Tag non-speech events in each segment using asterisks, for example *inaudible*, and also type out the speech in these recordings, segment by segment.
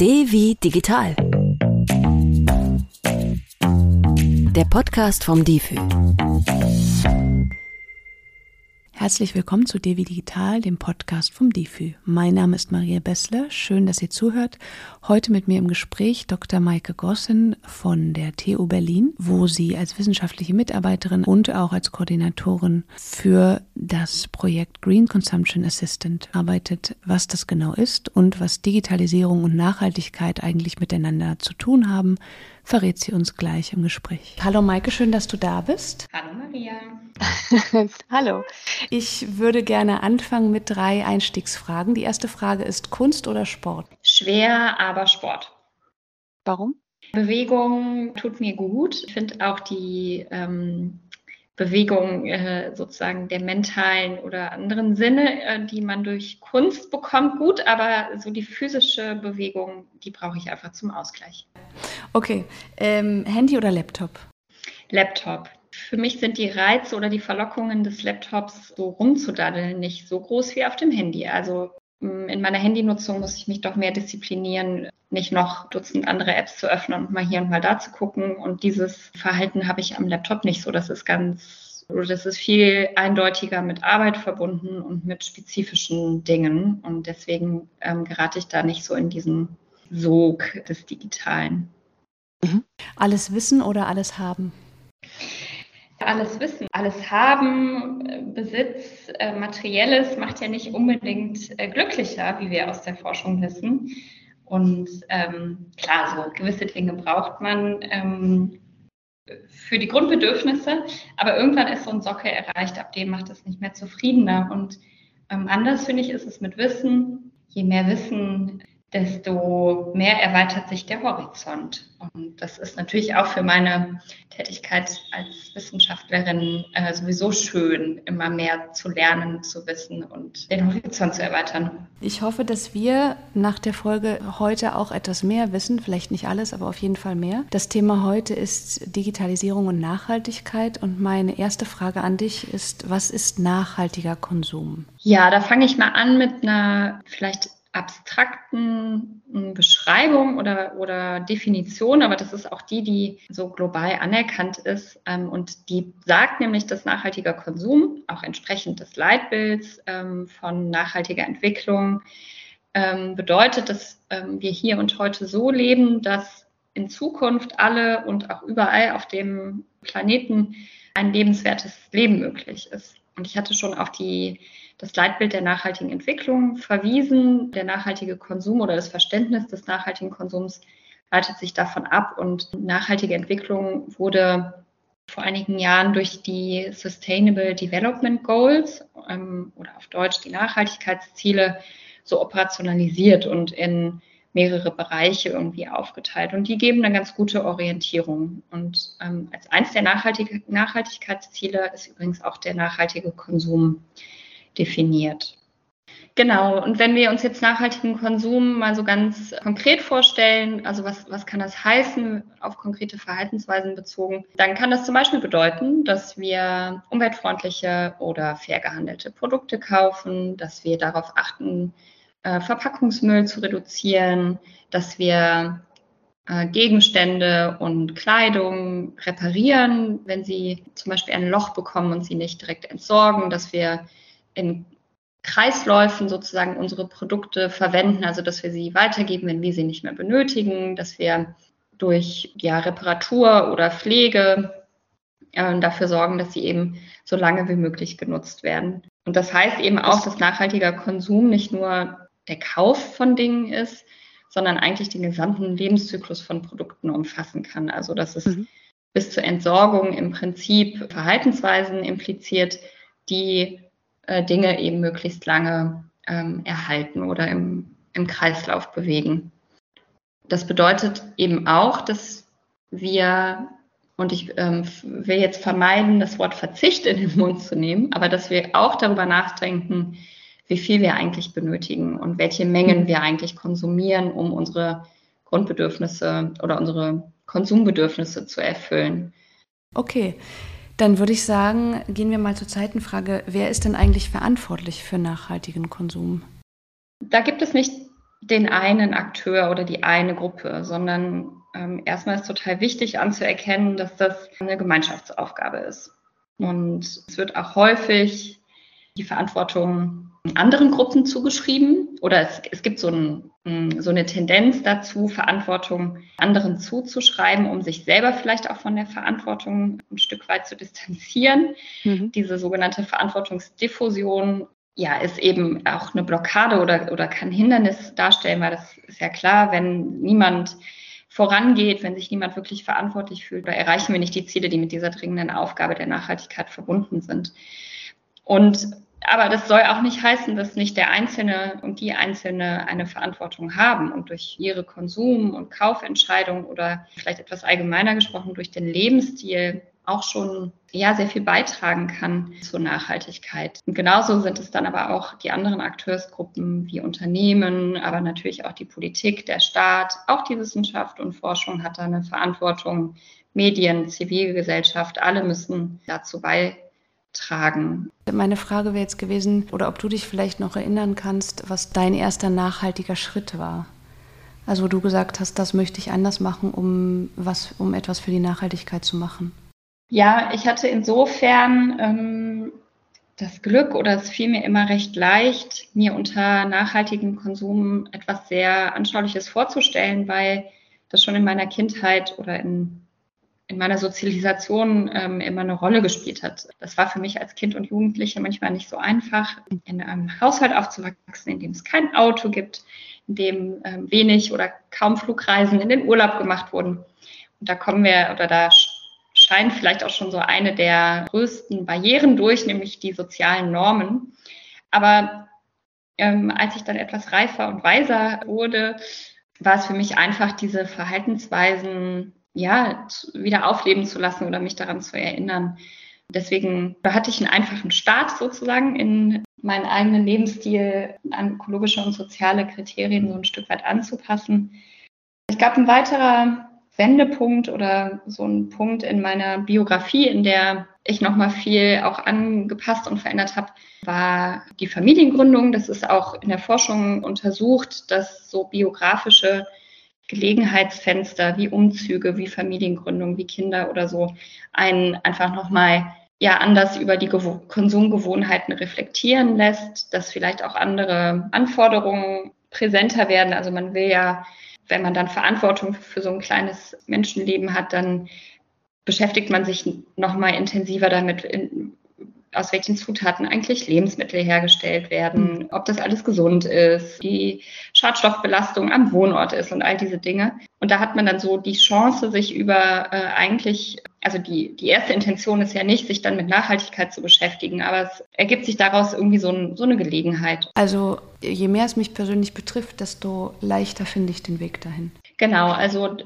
D wie digital. Der Podcast vom DIFÜ. Herzlich willkommen zu Devi Digital, dem Podcast vom DIFÜ. Mein Name ist Maria Bessler. Schön, dass ihr zuhört. Heute mit mir im Gespräch Dr. Maike Gossen von der TU Berlin, wo sie als wissenschaftliche Mitarbeiterin und auch als Koordinatorin für das Projekt Green Consumption Assistant arbeitet, was das genau ist und was Digitalisierung und Nachhaltigkeit eigentlich miteinander zu tun haben, verrät sie uns gleich im Gespräch. Hallo Maike, schön, dass du da bist. Hallo Maria. *laughs* Hallo. Ich würde gerne anfangen mit drei Einstiegsfragen. Die erste Frage ist Kunst oder Sport? Schwer, aber Sport. Warum? Bewegung tut mir gut. Ich finde auch die ähm, Bewegung äh, sozusagen der mentalen oder anderen Sinne, äh, die man durch Kunst bekommt, gut, aber so die physische Bewegung, die brauche ich einfach zum Ausgleich. Okay, ähm, Handy oder Laptop? Laptop. Für mich sind die Reize oder die Verlockungen des Laptops so rumzudaddeln nicht so groß wie auf dem Handy. Also mm, in meiner Handynutzung muss ich mich doch mehr disziplinieren, nicht noch Dutzend andere Apps zu öffnen und mal hier und mal da zu gucken. Und dieses Verhalten habe ich am Laptop nicht so. Das ist ganz, das ist viel eindeutiger mit Arbeit verbunden und mit spezifischen Dingen. Und deswegen ähm, gerate ich da nicht so in diesen Sog des Digitalen. Mhm. Alles wissen oder alles haben? Alles wissen, alles haben, Besitz, äh, materielles macht ja nicht unbedingt äh, glücklicher, wie wir aus der Forschung wissen. Und ähm, klar, so gewisse Dinge braucht man ähm, für die Grundbedürfnisse, aber irgendwann ist so ein Sockel erreicht, ab dem macht es nicht mehr zufriedener. Und ähm, anders finde ich, ist es mit Wissen. Je mehr Wissen, desto mehr erweitert sich der Horizont. Und das ist natürlich auch für meine Tätigkeit als Wissenschaftlerin äh, sowieso schön, immer mehr zu lernen, zu wissen und den Horizont zu erweitern. Ich hoffe, dass wir nach der Folge heute auch etwas mehr wissen, vielleicht nicht alles, aber auf jeden Fall mehr. Das Thema heute ist Digitalisierung und Nachhaltigkeit. Und meine erste Frage an dich ist, was ist nachhaltiger Konsum? Ja, da fange ich mal an mit einer vielleicht abstrakten hm, Beschreibung oder, oder Definition, aber das ist auch die, die so global anerkannt ist. Ähm, und die sagt nämlich, dass nachhaltiger Konsum, auch entsprechend des Leitbilds ähm, von nachhaltiger Entwicklung, ähm, bedeutet, dass ähm, wir hier und heute so leben, dass in Zukunft alle und auch überall auf dem Planeten ein lebenswertes Leben möglich ist. Und ich hatte schon auf die das Leitbild der nachhaltigen Entwicklung verwiesen. Der nachhaltige Konsum oder das Verständnis des nachhaltigen Konsums leitet sich davon ab und nachhaltige Entwicklung wurde vor einigen Jahren durch die Sustainable Development Goals ähm, oder auf Deutsch die Nachhaltigkeitsziele so operationalisiert und in mehrere Bereiche irgendwie aufgeteilt. Und die geben eine ganz gute Orientierung. Und ähm, als eins der Nachhaltig Nachhaltigkeitsziele ist übrigens auch der nachhaltige Konsum definiert. Genau, und wenn wir uns jetzt nachhaltigen Konsum mal so ganz konkret vorstellen, also was, was kann das heißen auf konkrete Verhaltensweisen bezogen, dann kann das zum Beispiel bedeuten, dass wir umweltfreundliche oder fair gehandelte Produkte kaufen, dass wir darauf achten, äh, Verpackungsmüll zu reduzieren, dass wir äh, Gegenstände und Kleidung reparieren, wenn sie zum Beispiel ein Loch bekommen und sie nicht direkt entsorgen, dass wir in Kreisläufen sozusagen unsere Produkte verwenden, also dass wir sie weitergeben, wenn wir sie nicht mehr benötigen, dass wir durch ja, Reparatur oder Pflege äh, dafür sorgen, dass sie eben so lange wie möglich genutzt werden. Und das heißt eben auch, dass nachhaltiger Konsum nicht nur der Kauf von Dingen ist, sondern eigentlich den gesamten Lebenszyklus von Produkten umfassen kann. Also dass es mhm. bis zur Entsorgung im Prinzip Verhaltensweisen impliziert, die äh, Dinge eben möglichst lange ähm, erhalten oder im, im Kreislauf bewegen. Das bedeutet eben auch, dass wir, und ich ähm, will jetzt vermeiden, das Wort Verzicht in den Mund zu nehmen, aber dass wir auch darüber nachdenken, wie viel wir eigentlich benötigen und welche Mengen wir eigentlich konsumieren, um unsere Grundbedürfnisse oder unsere Konsumbedürfnisse zu erfüllen. Okay, dann würde ich sagen, gehen wir mal zur Zeitenfrage. Wer ist denn eigentlich verantwortlich für nachhaltigen Konsum? Da gibt es nicht den einen Akteur oder die eine Gruppe, sondern ähm, erstmal ist total wichtig anzuerkennen, dass das eine Gemeinschaftsaufgabe ist. Und es wird auch häufig die Verantwortung anderen Gruppen zugeschrieben oder es, es gibt so, ein, so, eine Tendenz dazu, Verantwortung anderen zuzuschreiben, um sich selber vielleicht auch von der Verantwortung ein Stück weit zu distanzieren. Mhm. Diese sogenannte Verantwortungsdiffusion ja, ist eben auch eine Blockade oder, oder kann Hindernis darstellen, weil das ist ja klar, wenn niemand vorangeht, wenn sich niemand wirklich verantwortlich fühlt, da erreichen wir nicht die Ziele, die mit dieser dringenden Aufgabe der Nachhaltigkeit verbunden sind. Und aber das soll auch nicht heißen, dass nicht der Einzelne und die Einzelne eine Verantwortung haben und durch ihre Konsum- und Kaufentscheidung oder vielleicht etwas allgemeiner gesprochen durch den Lebensstil auch schon ja sehr viel beitragen kann zur Nachhaltigkeit. Und genauso sind es dann aber auch die anderen Akteursgruppen wie Unternehmen, aber natürlich auch die Politik, der Staat, auch die Wissenschaft und Forschung hat da eine Verantwortung. Medien, Zivilgesellschaft, alle müssen dazu beitragen. Meine Frage wäre jetzt gewesen, oder ob du dich vielleicht noch erinnern kannst, was dein erster nachhaltiger Schritt war. Also wo du gesagt hast, das möchte ich anders machen, um was, um etwas für die Nachhaltigkeit zu machen. Ja, ich hatte insofern ähm, das Glück oder es fiel mir immer recht leicht, mir unter nachhaltigem Konsum etwas sehr Anschauliches vorzustellen, weil das schon in meiner Kindheit oder in, in meiner Sozialisation ähm, immer eine Rolle gespielt hat. Das war für mich als Kind und Jugendliche manchmal nicht so einfach, in einem Haushalt aufzuwachsen, in dem es kein Auto gibt, in dem ähm, wenig oder kaum Flugreisen in den Urlaub gemacht wurden. Und da kommen wir oder da scheint vielleicht auch schon so eine der größten Barrieren durch, nämlich die sozialen Normen. Aber ähm, als ich dann etwas reifer und weiser wurde, war es für mich einfach, diese Verhaltensweisen ja wieder aufleben zu lassen oder mich daran zu erinnern. Deswegen hatte ich einen einfachen Start sozusagen in meinen eigenen Lebensstil an ökologische und soziale Kriterien so ein Stück weit anzupassen. Ich glaube, ein weiterer Wendepunkt oder so ein Punkt in meiner Biografie, in der ich nochmal viel auch angepasst und verändert habe, war die Familiengründung. Das ist auch in der Forschung untersucht, dass so biografische Gelegenheitsfenster wie Umzüge, wie Familiengründung, wie Kinder oder so einen einfach nochmal ja anders über die Gew Konsumgewohnheiten reflektieren lässt, dass vielleicht auch andere Anforderungen präsenter werden. Also man will ja wenn man dann Verantwortung für so ein kleines Menschenleben hat, dann beschäftigt man sich noch mal intensiver damit, in, aus welchen Zutaten eigentlich Lebensmittel hergestellt werden, hm. ob das alles gesund ist, die Schadstoffbelastung am Wohnort ist und all diese Dinge. Und da hat man dann so die Chance, sich über äh, eigentlich, also die, die erste Intention ist ja nicht, sich dann mit Nachhaltigkeit zu beschäftigen, aber es ergibt sich daraus irgendwie so, ein, so eine Gelegenheit. Also je mehr es mich persönlich betrifft, desto leichter finde ich den Weg dahin. Genau, also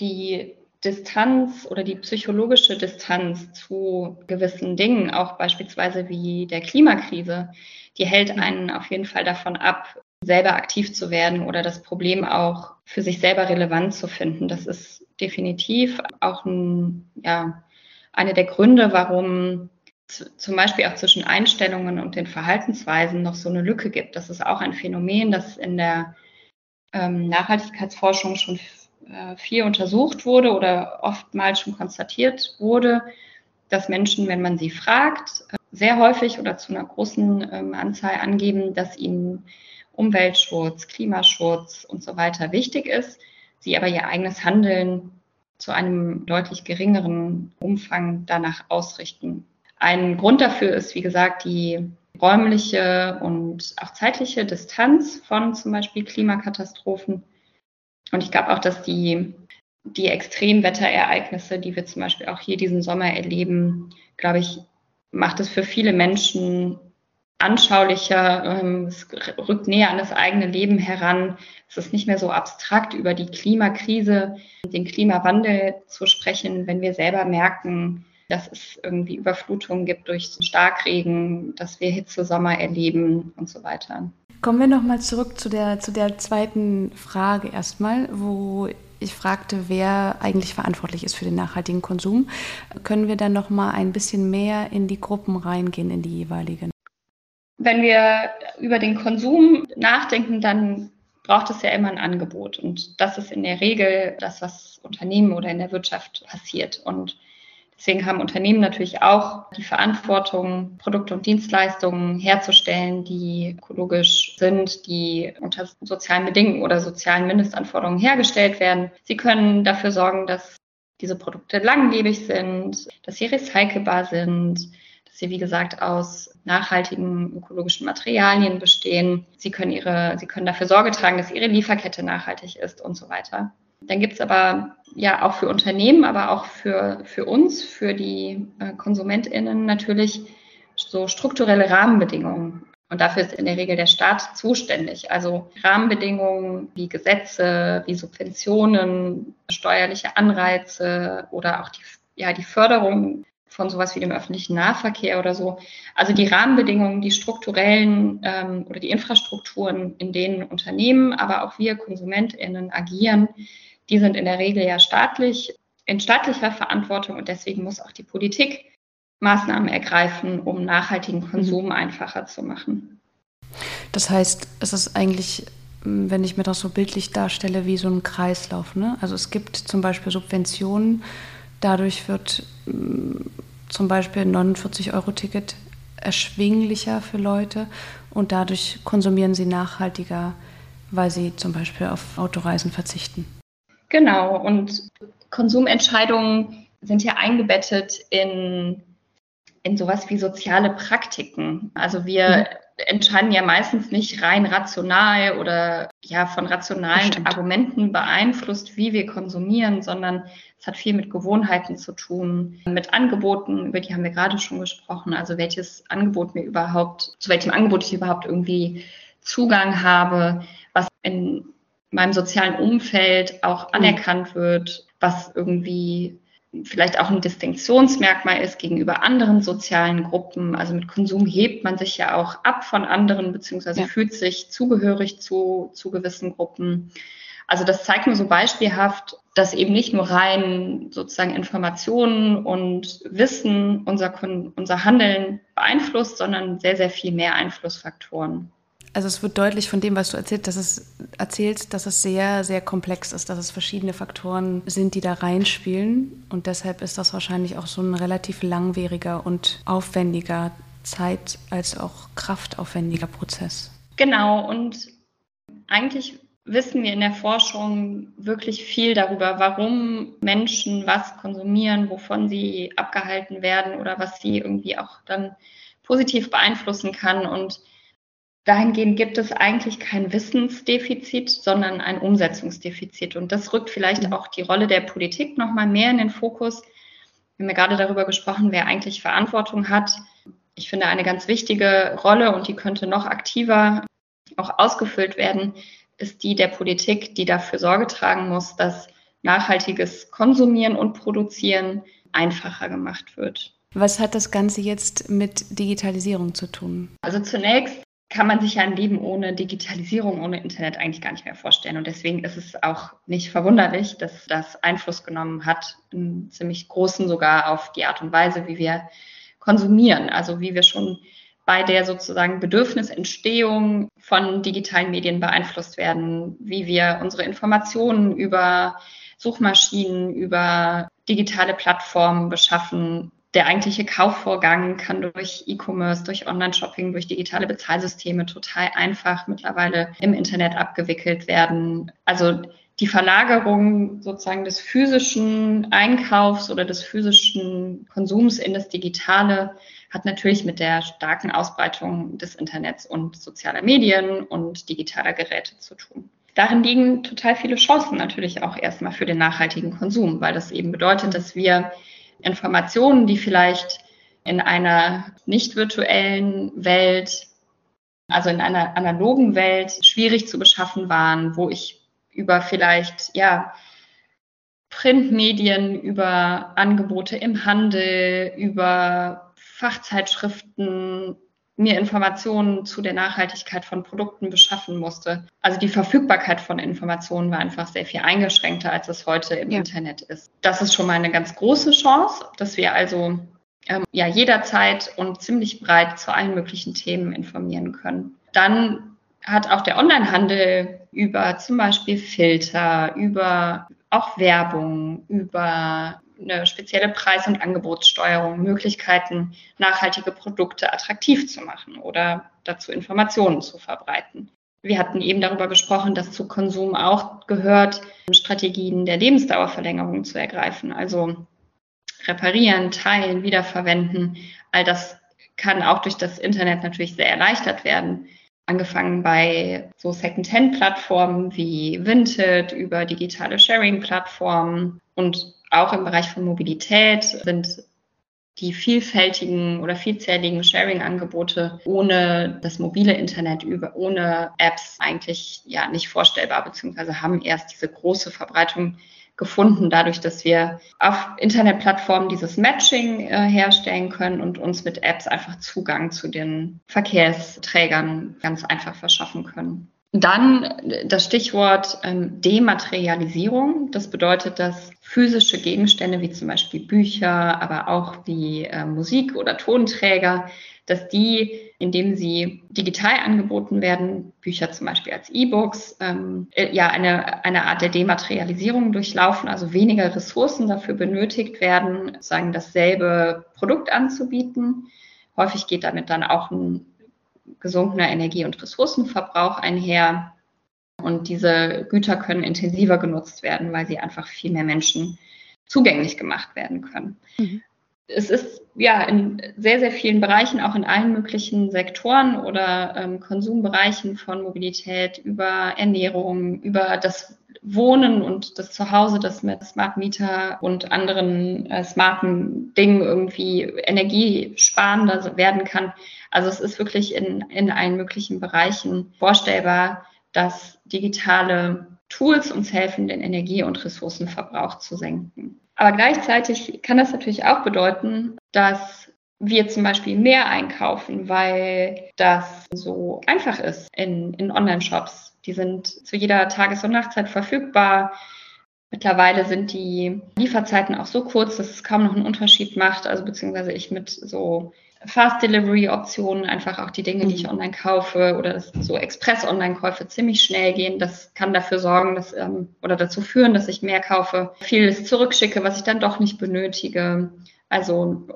die Distanz oder die psychologische Distanz zu gewissen Dingen, auch beispielsweise wie der Klimakrise, die hält mhm. einen auf jeden Fall davon ab, selber aktiv zu werden oder das Problem auch für sich selber relevant zu finden. Das ist definitiv auch ein, ja, eine der Gründe, warum zum Beispiel auch zwischen Einstellungen und den Verhaltensweisen noch so eine Lücke gibt. Das ist auch ein Phänomen, das in der ähm, Nachhaltigkeitsforschung schon äh, viel untersucht wurde oder oftmals schon konstatiert wurde, dass Menschen, wenn man sie fragt, äh, sehr häufig oder zu einer großen ähm, Anzahl angeben, dass ihnen Umweltschutz, Klimaschutz und so weiter wichtig ist, sie aber ihr eigenes Handeln zu einem deutlich geringeren Umfang danach ausrichten. Ein Grund dafür ist, wie gesagt, die räumliche und auch zeitliche Distanz von zum Beispiel Klimakatastrophen und ich glaube auch, dass die, die Extremwetterereignisse, die wir zum Beispiel auch hier diesen Sommer erleben, glaube ich, macht es für viele Menschen anschaulicher, ähm, es rückt näher an das eigene Leben heran. Es ist nicht mehr so abstrakt über die Klimakrise, den Klimawandel zu sprechen, wenn wir selber merken, dass es irgendwie Überflutungen gibt durch Starkregen, dass wir Hitzesommer erleben und so weiter. Kommen wir nochmal zurück zu der, zu der zweiten Frage erstmal, wo ich fragte, wer eigentlich verantwortlich ist für den nachhaltigen Konsum. Können wir dann nochmal ein bisschen mehr in die Gruppen reingehen, in die jeweiligen? Wenn wir über den Konsum nachdenken, dann braucht es ja immer ein Angebot. Und das ist in der Regel das, was Unternehmen oder in der Wirtschaft passiert. Und deswegen haben Unternehmen natürlich auch die Verantwortung, Produkte und Dienstleistungen herzustellen, die ökologisch sind, die unter sozialen Bedingungen oder sozialen Mindestanforderungen hergestellt werden. Sie können dafür sorgen, dass diese Produkte langlebig sind, dass sie recycelbar sind, dass sie, wie gesagt, aus nachhaltigen ökologischen Materialien bestehen. Sie können, ihre, sie können dafür Sorge tragen, dass ihre Lieferkette nachhaltig ist und so weiter. Dann gibt es aber ja auch für Unternehmen, aber auch für, für uns, für die äh, KonsumentInnen natürlich so strukturelle Rahmenbedingungen. Und dafür ist in der Regel der Staat zuständig. Also Rahmenbedingungen wie Gesetze, wie Subventionen, steuerliche Anreize oder auch die, ja, die Förderung von sowas wie dem öffentlichen Nahverkehr oder so. Also die Rahmenbedingungen, die strukturellen ähm, oder die Infrastrukturen, in denen Unternehmen, aber auch wir KonsumentInnen agieren, die sind in der Regel ja staatlich, in staatlicher Verantwortung und deswegen muss auch die Politik Maßnahmen ergreifen, um nachhaltigen Konsum mhm. einfacher zu machen. Das heißt, es ist eigentlich, wenn ich mir das so bildlich darstelle, wie so ein Kreislauf. Ne? Also es gibt zum Beispiel Subventionen, dadurch wird mm, zum Beispiel ein 49-Euro-Ticket erschwinglicher für Leute und dadurch konsumieren sie nachhaltiger, weil sie zum Beispiel auf Autoreisen verzichten. Genau, und Konsumentscheidungen sind ja eingebettet in in sowas wie soziale Praktiken. Also wir mhm. entscheiden ja meistens nicht rein rational oder ja von rationalen Argumenten beeinflusst, wie wir konsumieren, sondern es hat viel mit Gewohnheiten zu tun, mit Angeboten, über die haben wir gerade schon gesprochen. Also welches Angebot mir überhaupt, zu welchem Angebot ich überhaupt irgendwie Zugang habe, was in meinem sozialen Umfeld auch mhm. anerkannt wird, was irgendwie vielleicht auch ein Distinktionsmerkmal ist gegenüber anderen sozialen Gruppen. Also mit Konsum hebt man sich ja auch ab von anderen, beziehungsweise ja. fühlt sich zugehörig zu, zu gewissen Gruppen. Also das zeigt mir so beispielhaft, dass eben nicht nur rein sozusagen Informationen und Wissen unser, unser Handeln beeinflusst, sondern sehr, sehr viel mehr Einflussfaktoren also es wird deutlich von dem, was du erzählst, dass es erzählst, dass es sehr, sehr komplex ist, dass es verschiedene Faktoren sind, die da reinspielen. Und deshalb ist das wahrscheinlich auch so ein relativ langwieriger und aufwendiger Zeit- als auch kraftaufwendiger Prozess. Genau, und eigentlich wissen wir in der Forschung wirklich viel darüber, warum Menschen was konsumieren, wovon sie abgehalten werden oder was sie irgendwie auch dann positiv beeinflussen kann. Und dahingehend gibt es eigentlich kein Wissensdefizit, sondern ein Umsetzungsdefizit. Und das rückt vielleicht mhm. auch die Rolle der Politik nochmal mehr in den Fokus. Wir haben ja gerade darüber gesprochen, wer eigentlich Verantwortung hat. Ich finde eine ganz wichtige Rolle und die könnte noch aktiver auch ausgefüllt werden, ist die der Politik, die dafür Sorge tragen muss, dass nachhaltiges Konsumieren und Produzieren einfacher gemacht wird. Was hat das Ganze jetzt mit Digitalisierung zu tun? Also zunächst kann man sich ja ein Leben ohne Digitalisierung, ohne Internet eigentlich gar nicht mehr vorstellen. Und deswegen ist es auch nicht verwunderlich, dass das Einfluss genommen hat, einen ziemlich großen sogar auf die Art und Weise, wie wir konsumieren. Also wie wir schon bei der sozusagen Bedürfnisentstehung von digitalen Medien beeinflusst werden, wie wir unsere Informationen über Suchmaschinen, über digitale Plattformen beschaffen, der eigentliche Kaufvorgang kann durch E-Commerce, durch Online-Shopping, durch digitale Bezahlsysteme total einfach mittlerweile im Internet abgewickelt werden. Also die Verlagerung sozusagen des physischen Einkaufs oder des physischen Konsums in das Digitale hat natürlich mit der starken Ausbreitung des Internets und sozialer Medien und digitaler Geräte zu tun. Darin liegen total viele Chancen natürlich auch erstmal für den nachhaltigen Konsum, weil das eben bedeutet, dass wir Informationen, die vielleicht in einer nicht virtuellen Welt, also in einer analogen Welt schwierig zu beschaffen waren, wo ich über vielleicht, ja, Printmedien, über Angebote im Handel, über Fachzeitschriften mir Informationen zu der Nachhaltigkeit von Produkten beschaffen musste. Also die Verfügbarkeit von Informationen war einfach sehr viel eingeschränkter, als es heute im ja. Internet ist. Das ist schon mal eine ganz große Chance, dass wir also ähm, ja jederzeit und ziemlich breit zu allen möglichen Themen informieren können. Dann hat auch der Onlinehandel über zum Beispiel Filter, über auch Werbung, über eine spezielle Preis- und Angebotssteuerung, Möglichkeiten, nachhaltige Produkte attraktiv zu machen oder dazu Informationen zu verbreiten. Wir hatten eben darüber gesprochen, dass zu Konsum auch gehört, Strategien der Lebensdauerverlängerung zu ergreifen. Also reparieren, teilen, wiederverwenden. All das kann auch durch das Internet natürlich sehr erleichtert werden. Angefangen bei so Second-Hand-Plattformen wie Vinted über digitale Sharing-Plattformen und auch im Bereich von Mobilität sind die vielfältigen oder vielzähligen Sharing-Angebote ohne das mobile Internet, über, ohne Apps eigentlich ja nicht vorstellbar, beziehungsweise haben erst diese große Verbreitung gefunden, dadurch, dass wir auf Internetplattformen dieses Matching äh, herstellen können und uns mit Apps einfach Zugang zu den Verkehrsträgern ganz einfach verschaffen können. Dann das Stichwort ähm, Dematerialisierung. Das bedeutet, dass physische Gegenstände wie zum Beispiel Bücher, aber auch wie äh, Musik oder Tonträger, dass die, indem sie digital angeboten werden, Bücher zum Beispiel als E-Books, ähm, äh, ja eine, eine Art der Dematerialisierung durchlaufen, also weniger Ressourcen dafür benötigt werden, sagen dasselbe Produkt anzubieten. Häufig geht damit dann auch ein gesunkener Energie- und Ressourcenverbrauch einher. Und diese Güter können intensiver genutzt werden, weil sie einfach viel mehr Menschen zugänglich gemacht werden können. Mhm. Es ist ja in sehr, sehr vielen Bereichen, auch in allen möglichen Sektoren oder ähm, Konsumbereichen von Mobilität über Ernährung, über das Wohnen und das Zuhause, das mit Smart Meter und anderen äh, smarten Dingen irgendwie energiesparender werden kann. Also es ist wirklich in, in allen möglichen Bereichen vorstellbar, dass digitale Tools uns helfen, den Energie- und Ressourcenverbrauch zu senken. Aber gleichzeitig kann das natürlich auch bedeuten, dass wir zum Beispiel mehr einkaufen, weil das so einfach ist in, in Online-Shops. Die sind zu jeder Tages- und Nachtzeit verfügbar. Mittlerweile sind die Lieferzeiten auch so kurz, dass es kaum noch einen Unterschied macht. Also beziehungsweise ich mit so Fast Delivery Optionen, einfach auch die Dinge, die ich mhm. online kaufe oder so Express Online Käufe ziemlich schnell gehen. Das kann dafür sorgen, dass ähm, oder dazu führen, dass ich mehr kaufe, vieles zurückschicke, was ich dann doch nicht benötige. Also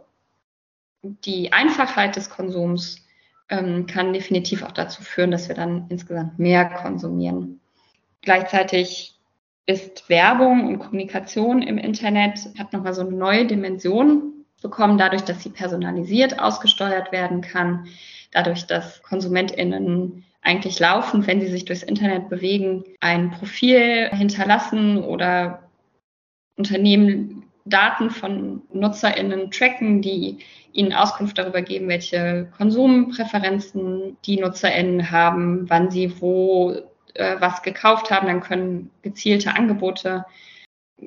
die Einfachheit des Konsums ähm, kann definitiv auch dazu führen, dass wir dann insgesamt mehr konsumieren. Gleichzeitig ist Werbung und Kommunikation im Internet hat nochmal so eine neue Dimension bekommen, dadurch, dass sie personalisiert ausgesteuert werden kann, dadurch, dass KonsumentInnen eigentlich laufend, wenn sie sich durchs Internet bewegen, ein Profil hinterlassen oder Unternehmen Daten von NutzerInnen tracken, die ihnen Auskunft darüber geben, welche Konsumpräferenzen die NutzerInnen haben, wann sie wo äh, was gekauft haben. Dann können gezielte Angebote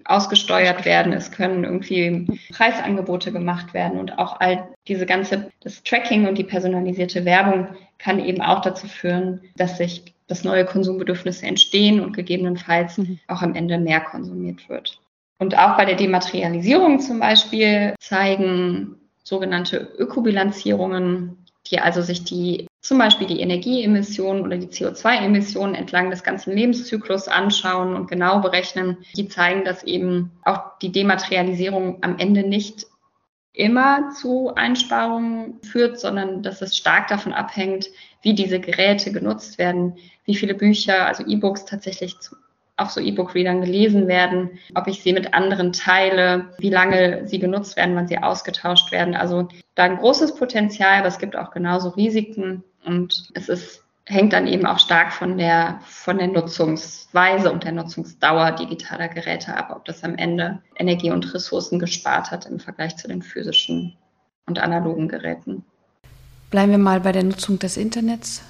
ausgesteuert werden, es können irgendwie Preisangebote gemacht werden und auch all diese ganze, das Tracking und die personalisierte Werbung kann eben auch dazu führen, dass sich dass neue Konsumbedürfnisse entstehen und gegebenenfalls mhm. auch am Ende mehr konsumiert wird. Und auch bei der Dematerialisierung zum Beispiel zeigen sogenannte Ökobilanzierungen, die also sich die zum Beispiel die Energieemissionen oder die CO2-Emissionen entlang des ganzen Lebenszyklus anschauen und genau berechnen, die zeigen, dass eben auch die Dematerialisierung am Ende nicht immer zu Einsparungen führt, sondern dass es stark davon abhängt, wie diese Geräte genutzt werden, wie viele Bücher, also E-Books tatsächlich auf so E-Book-Readern gelesen werden, ob ich sie mit anderen teile, wie lange sie genutzt werden, wann sie ausgetauscht werden. Also da ein großes Potenzial, aber es gibt auch genauso Risiken und es ist, hängt dann eben auch stark von der, von der Nutzungsweise und der Nutzungsdauer digitaler Geräte ab, ob das am Ende Energie und Ressourcen gespart hat im Vergleich zu den physischen und analogen Geräten. Bleiben wir mal bei der Nutzung des Internets.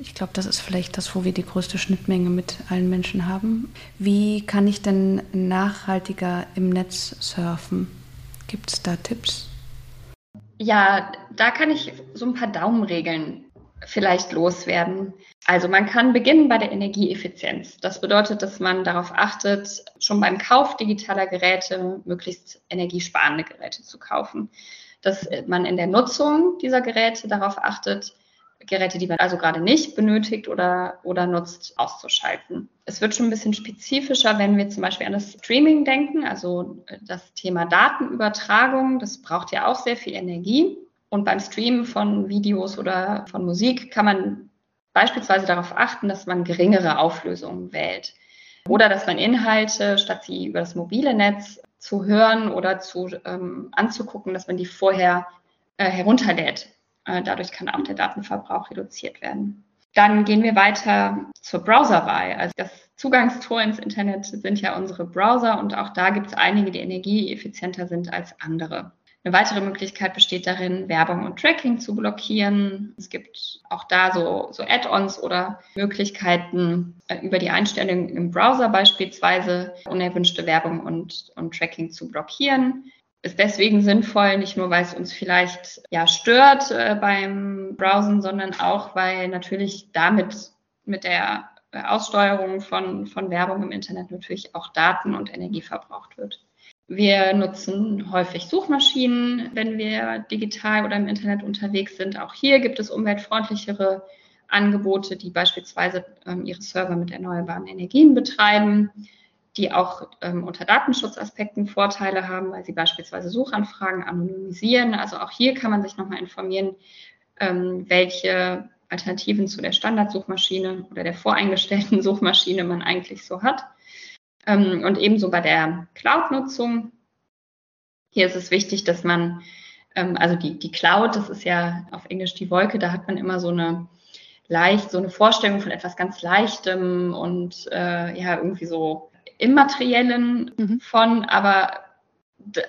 Ich glaube, das ist vielleicht das, wo wir die größte Schnittmenge mit allen Menschen haben. Wie kann ich denn nachhaltiger im Netz surfen? Gibt es da Tipps? Ja, da kann ich so ein paar Daumenregeln vielleicht loswerden. Also man kann beginnen bei der Energieeffizienz. Das bedeutet, dass man darauf achtet, schon beim Kauf digitaler Geräte möglichst energiesparende Geräte zu kaufen. Dass man in der Nutzung dieser Geräte darauf achtet, Geräte, die man also gerade nicht benötigt oder, oder nutzt, auszuschalten. Es wird schon ein bisschen spezifischer, wenn wir zum Beispiel an das Streaming denken, also äh, das Thema Datenübertragung. Das braucht ja auch sehr viel Energie. Und beim Streamen von Videos oder von Musik kann man beispielsweise darauf achten, dass man geringere Auflösungen wählt. Oder dass man Inhalte, statt sie über das mobile Netz zu hören oder zu ähm, anzugucken, dass man die vorher äh, herunterlädt. Äh, dadurch kann auch der Datenverbrauch reduziert werden. Dann gehen wir weiter zur Browserwahl. Also das Zugangstor ins Internet sind ja unsere Browser und auch da gibt es einige, die energieeffizienter sind als andere. Eine weitere Möglichkeit besteht darin, Werbung und Tracking zu blockieren. Es gibt auch da so, so Add-ons oder Möglichkeiten äh, über die Einstellungen im Browser beispielsweise unerwünschte Werbung und, und Tracking zu blockieren. Ist deswegen sinnvoll, nicht nur, weil es uns vielleicht ja stört äh, beim Browsen, sondern auch, weil natürlich damit mit der Aussteuerung von, von Werbung im Internet natürlich auch Daten und Energie verbraucht wird. Wir nutzen häufig Suchmaschinen, wenn wir digital oder im Internet unterwegs sind. Auch hier gibt es umweltfreundlichere Angebote, die beispielsweise ähm, ihre Server mit erneuerbaren Energien betreiben, die auch ähm, unter Datenschutzaspekten Vorteile haben, weil sie beispielsweise Suchanfragen anonymisieren. Also auch hier kann man sich nochmal informieren, ähm, welche Alternativen zu der Standardsuchmaschine oder der voreingestellten *laughs* Suchmaschine man eigentlich so hat. Ähm, und ebenso bei der Cloud-Nutzung. Hier ist es wichtig, dass man, ähm, also die, die Cloud, das ist ja auf Englisch die Wolke, da hat man immer so eine leicht, so eine Vorstellung von etwas ganz Leichtem und äh, ja, irgendwie so Immateriellen mhm. von, aber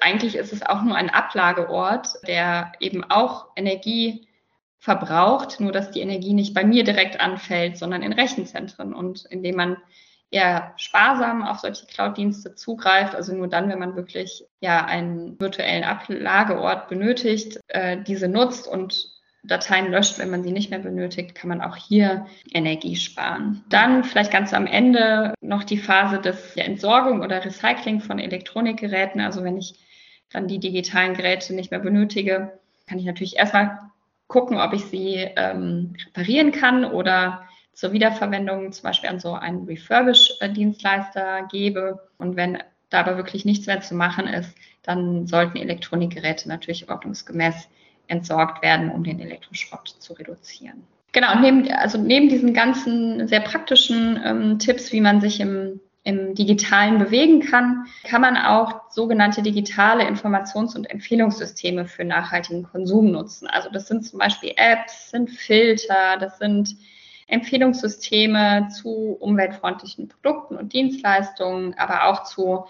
eigentlich ist es auch nur ein Ablageort, der eben auch Energie verbraucht, nur dass die Energie nicht bei mir direkt anfällt, sondern in Rechenzentren und indem man eher sparsam auf solche Cloud-Dienste zugreift, also nur dann, wenn man wirklich ja einen virtuellen Ablageort benötigt, äh, diese nutzt und Dateien löscht, wenn man sie nicht mehr benötigt, kann man auch hier Energie sparen. Dann vielleicht ganz am Ende noch die Phase des, der Entsorgung oder Recycling von Elektronikgeräten. Also wenn ich dann die digitalen Geräte nicht mehr benötige, kann ich natürlich erstmal gucken, ob ich sie ähm, reparieren kann oder zur Wiederverwendung zum Beispiel an so einen Refurbish-Dienstleister gebe. Und wenn da aber wirklich nichts mehr zu machen ist, dann sollten Elektronikgeräte natürlich ordnungsgemäß entsorgt werden, um den Elektroschrott zu reduzieren. Genau, neben, also neben diesen ganzen sehr praktischen ähm, Tipps, wie man sich im, im Digitalen bewegen kann, kann man auch sogenannte digitale Informations- und Empfehlungssysteme für nachhaltigen Konsum nutzen. Also das sind zum Beispiel Apps, sind Filter, das sind Empfehlungssysteme zu umweltfreundlichen Produkten und Dienstleistungen, aber auch zu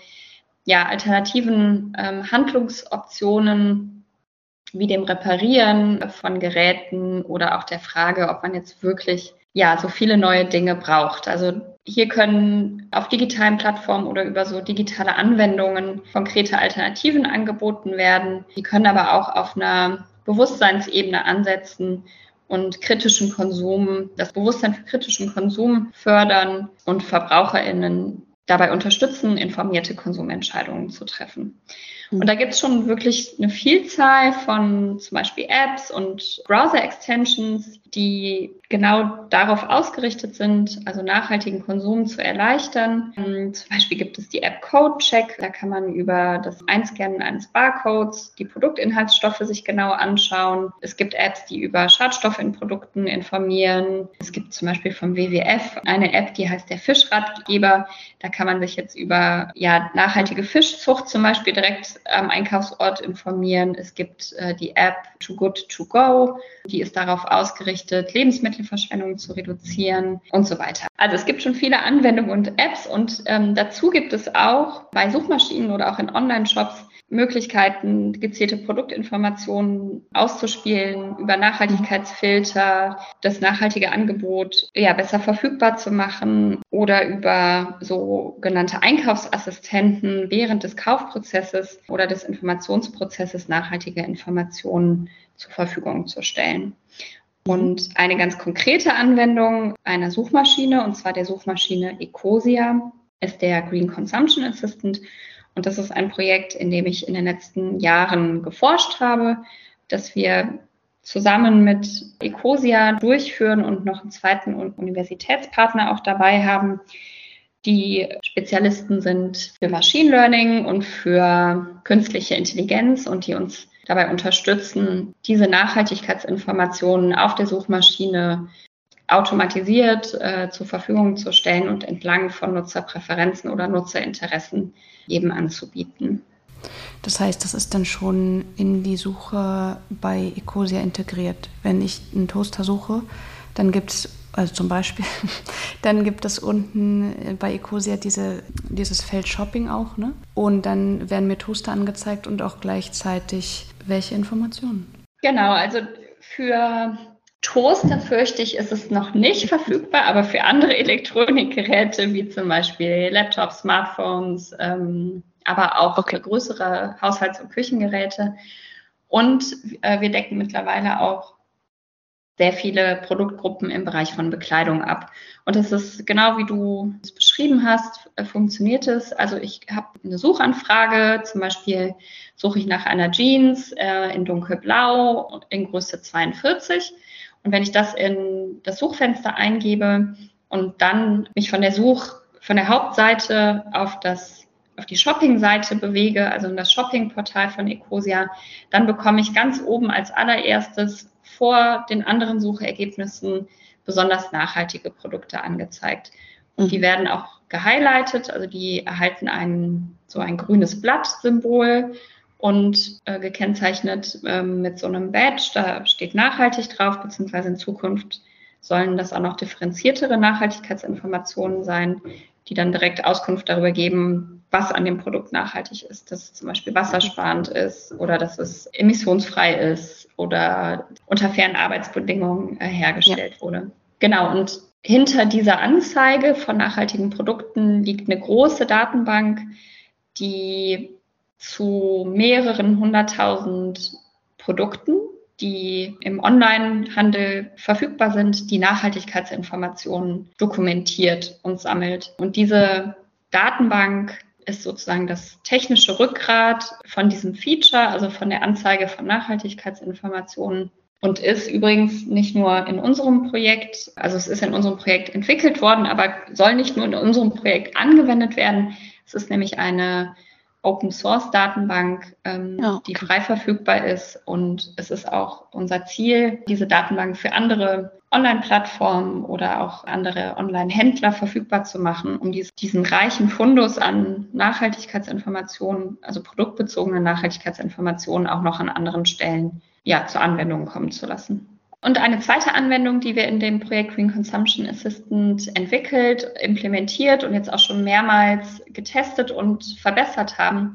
ja, alternativen ähm, Handlungsoptionen wie dem Reparieren von Geräten oder auch der Frage, ob man jetzt wirklich ja so viele neue Dinge braucht. Also hier können auf digitalen Plattformen oder über so digitale Anwendungen konkrete Alternativen angeboten werden. Die können aber auch auf einer Bewusstseinsebene ansetzen und kritischen Konsum, das Bewusstsein für kritischen Konsum fördern und VerbraucherInnen dabei unterstützen, informierte Konsumentscheidungen zu treffen. Und mhm. da gibt es schon wirklich eine Vielzahl von zum Beispiel Apps und Browser-Extensions, die genau darauf ausgerichtet sind, also nachhaltigen Konsum zu erleichtern. Ähm, zum Beispiel gibt es die App CodeCheck. Da kann man über das Einscannen eines Barcodes die Produktinhaltsstoffe sich genau anschauen. Es gibt Apps, die über Schadstoffe in Produkten informieren. Es gibt zum Beispiel vom WWF eine App, die heißt der Fischratgeber. Da kann man sich jetzt über ja, nachhaltige Fischzucht zum Beispiel direkt am Einkaufsort informieren. Es gibt äh, die App Too Good To Go, die ist darauf ausgerichtet, Lebensmittelverschwendung zu reduzieren und so weiter. Also es gibt schon viele Anwendungen und Apps und ähm, dazu gibt es auch bei Suchmaschinen oder auch in Online-Shops Möglichkeiten, gezielte Produktinformationen auszuspielen, über Nachhaltigkeitsfilter, das nachhaltige Angebot ja besser verfügbar zu machen oder über sogenannte Einkaufsassistenten während des Kaufprozesses oder des Informationsprozesses nachhaltige Informationen zur Verfügung zu stellen. Und eine ganz konkrete Anwendung einer Suchmaschine, und zwar der Suchmaschine Ecosia, ist der Green Consumption Assistant. Und das ist ein Projekt, in dem ich in den letzten Jahren geforscht habe, dass wir zusammen mit Ecosia durchführen und noch einen zweiten Universitätspartner auch dabei haben, die Spezialisten sind für Machine Learning und für künstliche Intelligenz und die uns dabei unterstützen, diese Nachhaltigkeitsinformationen auf der Suchmaschine automatisiert äh, zur Verfügung zu stellen und entlang von Nutzerpräferenzen oder Nutzerinteressen eben anzubieten. Das heißt, das ist dann schon in die Suche bei Ecosia integriert. Wenn ich einen Toaster suche, dann gibt es, also zum Beispiel, *laughs* dann gibt es unten bei Ecosia diese, dieses Feld Shopping auch, ne? Und dann werden mir Toaster angezeigt und auch gleichzeitig welche Informationen? Genau, also für Toaster fürchte ich, ist es noch nicht verfügbar, aber für andere *laughs* Elektronikgeräte wie zum Beispiel Laptops, Smartphones, ähm, aber auch okay. größere Haushalts- und Küchengeräte. Und äh, wir decken mittlerweile auch sehr viele Produktgruppen im Bereich von Bekleidung ab. Und es ist genau wie du es beschrieben hast, äh, funktioniert es. Also ich habe eine Suchanfrage, zum Beispiel suche ich nach einer Jeans äh, in dunkelblau in Größe 42. Und wenn ich das in das Suchfenster eingebe und dann mich von der Such, von der Hauptseite auf das auf die Shopping-Seite bewege, also in das Shopping-Portal von Ecosia, dann bekomme ich ganz oben als allererstes vor den anderen Suchergebnissen besonders nachhaltige Produkte angezeigt. Und die werden auch gehighlightet, also die erhalten ein, so ein grünes Blatt-Symbol und äh, gekennzeichnet äh, mit so einem Badge, da steht nachhaltig drauf, beziehungsweise in Zukunft sollen das auch noch differenziertere Nachhaltigkeitsinformationen sein, die dann direkt Auskunft darüber geben, was an dem Produkt nachhaltig ist, dass es zum Beispiel wassersparend ist oder dass es emissionsfrei ist oder unter fairen Arbeitsbedingungen äh, hergestellt ja. wurde. Genau, und hinter dieser Anzeige von nachhaltigen Produkten liegt eine große Datenbank, die zu mehreren hunderttausend Produkten, die im Onlinehandel verfügbar sind, die Nachhaltigkeitsinformationen dokumentiert und sammelt. Und diese Datenbank ist sozusagen das technische Rückgrat von diesem Feature, also von der Anzeige von Nachhaltigkeitsinformationen und ist übrigens nicht nur in unserem Projekt, also es ist in unserem Projekt entwickelt worden, aber soll nicht nur in unserem Projekt angewendet werden. Es ist nämlich eine Open Source Datenbank, ähm, ja, okay. die frei verfügbar ist. Und es ist auch unser Ziel, diese Datenbank für andere Online-Plattformen oder auch andere Online-Händler verfügbar zu machen, um dies, diesen reichen Fundus an Nachhaltigkeitsinformationen, also produktbezogene Nachhaltigkeitsinformationen auch noch an anderen Stellen ja, zur Anwendung kommen zu lassen. Und eine zweite Anwendung, die wir in dem Projekt Green Consumption Assistant entwickelt, implementiert und jetzt auch schon mehrmals getestet und verbessert haben,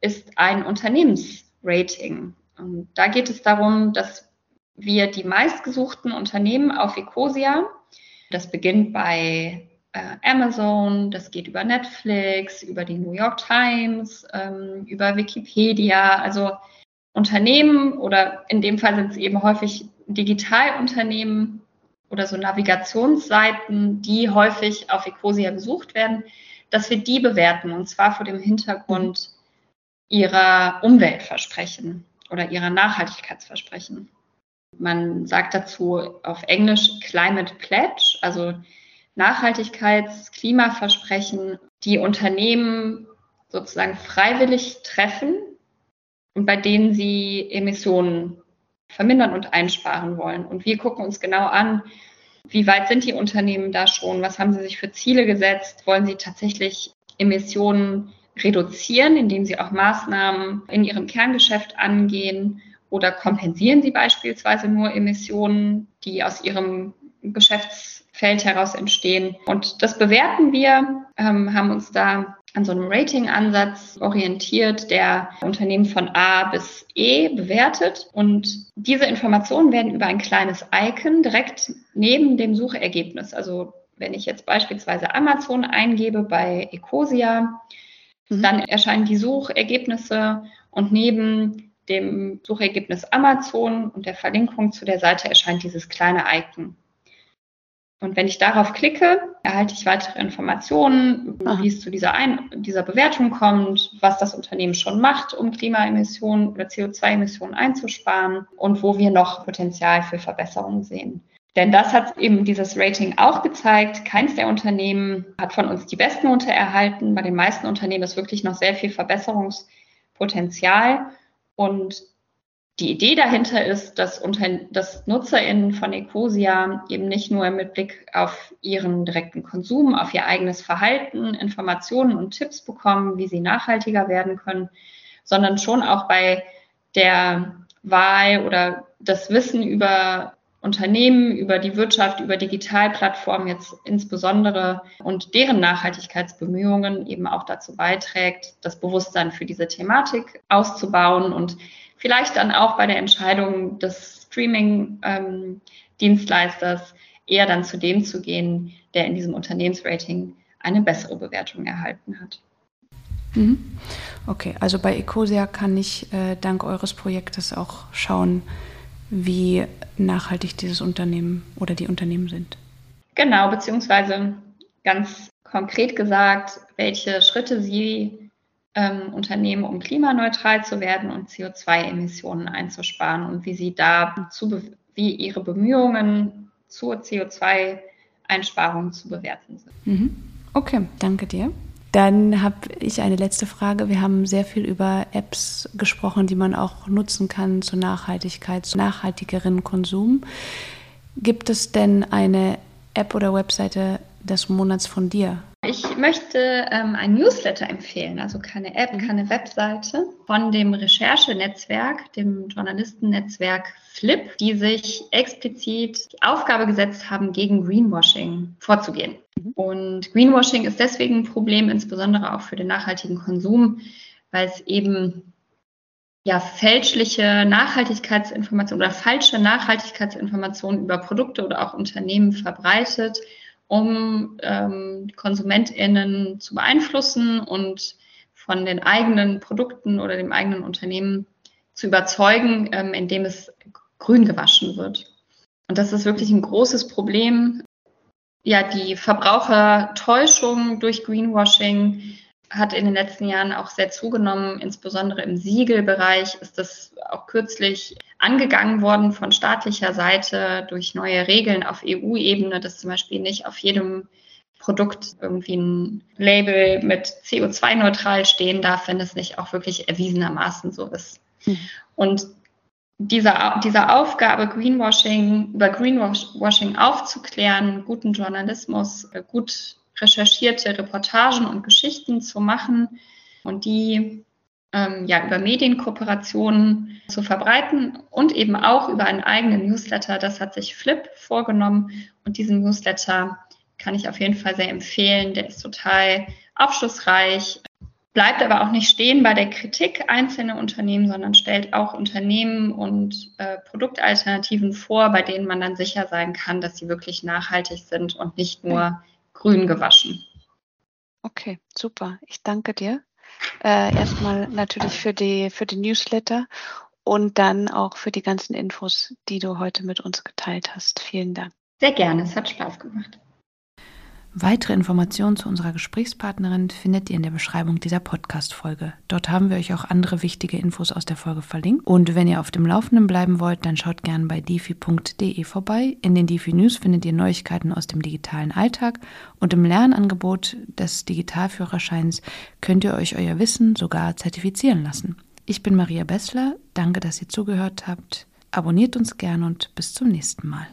ist ein Unternehmensrating. Und da geht es darum, dass wir die meistgesuchten Unternehmen auf Ecosia, das beginnt bei äh, Amazon, das geht über Netflix, über die New York Times, ähm, über Wikipedia, also Unternehmen oder in dem Fall sind es eben häufig Digitalunternehmen oder so Navigationsseiten, die häufig auf Ecosia besucht werden, dass wir die bewerten und zwar vor dem Hintergrund ihrer Umweltversprechen oder ihrer Nachhaltigkeitsversprechen. Man sagt dazu auf Englisch Climate Pledge, also Nachhaltigkeits-, Klimaversprechen, die Unternehmen sozusagen freiwillig treffen und bei denen sie Emissionen vermindern und einsparen wollen. Und wir gucken uns genau an, wie weit sind die Unternehmen da schon? Was haben sie sich für Ziele gesetzt? Wollen sie tatsächlich Emissionen reduzieren, indem sie auch Maßnahmen in ihrem Kerngeschäft angehen? Oder kompensieren sie beispielsweise nur Emissionen, die aus ihrem Geschäftsfeld heraus entstehen? Und das bewerten wir, ähm, haben uns da an so einem Rating-Ansatz orientiert, der Unternehmen von A bis E bewertet. Und diese Informationen werden über ein kleines Icon direkt neben dem Suchergebnis, also wenn ich jetzt beispielsweise Amazon eingebe bei Ecosia, mhm. dann erscheinen die Suchergebnisse und neben dem Suchergebnis Amazon und der Verlinkung zu der Seite erscheint dieses kleine Icon. Und wenn ich darauf klicke, erhalte ich weitere Informationen, Aha. wie es zu dieser, Ein dieser Bewertung kommt, was das Unternehmen schon macht, um Klimaemissionen oder CO2-Emissionen einzusparen und wo wir noch Potenzial für Verbesserungen sehen. Denn das hat eben dieses Rating auch gezeigt. Keins der Unternehmen hat von uns die Bestnote erhalten. Bei den meisten Unternehmen ist wirklich noch sehr viel Verbesserungspotenzial. Und die Idee dahinter ist, dass, unter, dass NutzerInnen von Ecosia eben nicht nur mit Blick auf ihren direkten Konsum, auf ihr eigenes Verhalten Informationen und Tipps bekommen, wie sie nachhaltiger werden können, sondern schon auch bei der Wahl oder das Wissen über Unternehmen, über die Wirtschaft, über Digitalplattformen jetzt insbesondere und deren Nachhaltigkeitsbemühungen eben auch dazu beiträgt, das Bewusstsein für diese Thematik auszubauen und vielleicht dann auch bei der Entscheidung des Streaming-Dienstleisters eher dann zu dem zu gehen, der in diesem Unternehmensrating eine bessere Bewertung erhalten hat. Mhm. Okay, also bei Ecosia kann ich äh, dank eures Projektes auch schauen, wie nachhaltig dieses Unternehmen oder die Unternehmen sind. Genau, beziehungsweise ganz konkret gesagt, welche Schritte sie ähm, Unternehmen, um klimaneutral zu werden und CO2-Emissionen einzusparen und wie sie da zu, wie ihre Bemühungen zur CO2-Einsparung zu bewerten sind. Mhm. Okay, danke dir. Dann habe ich eine letzte Frage. Wir haben sehr viel über Apps gesprochen, die man auch nutzen kann zur Nachhaltigkeit, zu nachhaltigeren Konsum. Gibt es denn eine App oder Webseite des Monats von dir? Ich möchte ähm, ein Newsletter empfehlen, also keine App, mhm. keine Webseite, von dem Recherchenetzwerk, dem Journalistennetzwerk Flip, die sich explizit die Aufgabe gesetzt haben, gegen Greenwashing vorzugehen. Mhm. Und Greenwashing ist deswegen ein Problem, insbesondere auch für den nachhaltigen Konsum, weil es eben ja, fälschliche Nachhaltigkeitsinformationen oder falsche Nachhaltigkeitsinformationen über Produkte oder auch Unternehmen verbreitet um ähm, KonsumentInnen zu beeinflussen und von den eigenen Produkten oder dem eigenen Unternehmen zu überzeugen, ähm, indem es grün gewaschen wird. Und das ist wirklich ein großes Problem. Ja, die Verbrauchertäuschung durch Greenwashing hat in den letzten Jahren auch sehr zugenommen. Insbesondere im Siegelbereich ist das auch kürzlich angegangen worden von staatlicher Seite durch neue Regeln auf EU-Ebene, dass zum Beispiel nicht auf jedem Produkt irgendwie ein Label mit CO2-neutral stehen darf, wenn es nicht auch wirklich erwiesenermaßen so ist. Mhm. Und dieser, dieser Aufgabe, Greenwashing, über Greenwashing aufzuklären, guten Journalismus, äh, gut recherchierte Reportagen und Geschichten zu machen und die ähm, ja, über Medienkooperationen zu verbreiten und eben auch über einen eigenen Newsletter. Das hat sich Flip vorgenommen und diesen Newsletter kann ich auf jeden Fall sehr empfehlen. Der ist total aufschlussreich, bleibt aber auch nicht stehen bei der Kritik einzelner Unternehmen, sondern stellt auch Unternehmen und äh, Produktalternativen vor, bei denen man dann sicher sein kann, dass sie wirklich nachhaltig sind und nicht nur grün gewaschen. Okay, super. Ich danke dir. Äh, erstmal natürlich für die, für die Newsletter und dann auch für die ganzen Infos, die du heute mit uns geteilt hast. Vielen Dank. Sehr gerne, es hat Spaß gemacht. Weitere Informationen zu unserer Gesprächspartnerin findet ihr in der Beschreibung dieser Podcast-Folge. Dort haben wir euch auch andere wichtige Infos aus der Folge verlinkt. Und wenn ihr auf dem Laufenden bleiben wollt, dann schaut gerne bei defi.de vorbei. In den Defi News findet ihr Neuigkeiten aus dem digitalen Alltag und im Lernangebot des Digitalführerscheins könnt ihr euch euer Wissen sogar zertifizieren lassen. Ich bin Maria Bessler. Danke, dass ihr zugehört habt. Abonniert uns gerne und bis zum nächsten Mal.